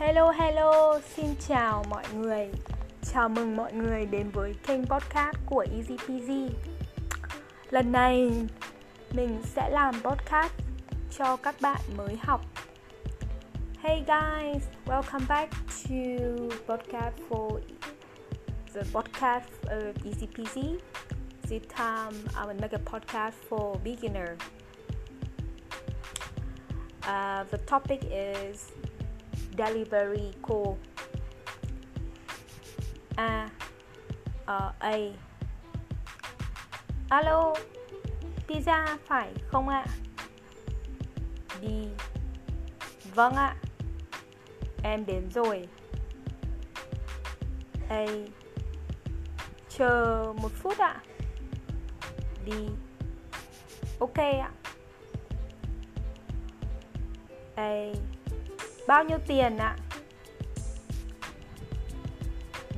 Hello hello, xin chào mọi người. Chào mừng mọi người đến với kênh podcast của Easy Lần này mình sẽ làm podcast cho các bạn mới học. Hey guys, welcome back to podcast for the podcast of Easy This time I will make a podcast for beginner. Uh, The topic is delivery call. A ờ, A. Alo Pizza phải không ạ? B. Vâng ạ. Em đến rồi. A. Chờ một phút ạ. Đi Ok ạ. A. Bao nhiêu tiền ạ?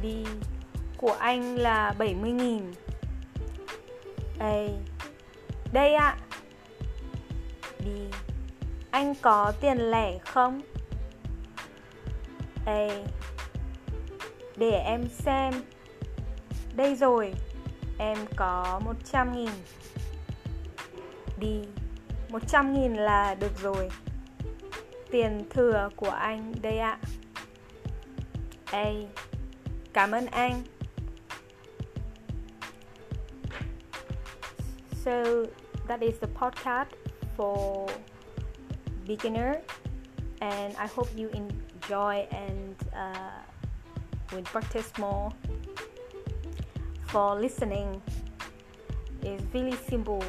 Đi Của anh là 70 nghìn. Đây Đây ạ. Đi Anh có tiền lẻ không? Đây, Để em xem. Đây rồi, Em có 100 nghìn. Đi 100 nghìn là được rồi. Tiền thừa của anh đây ạ. A. Cảm ơn anh. So that is the podcast for beginner and I hope you enjoy and uh, will practice more for listening is really simple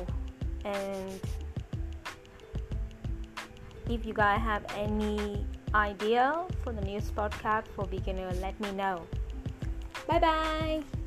and if you guys have any idea for the news podcast for beginner let me know. Bye bye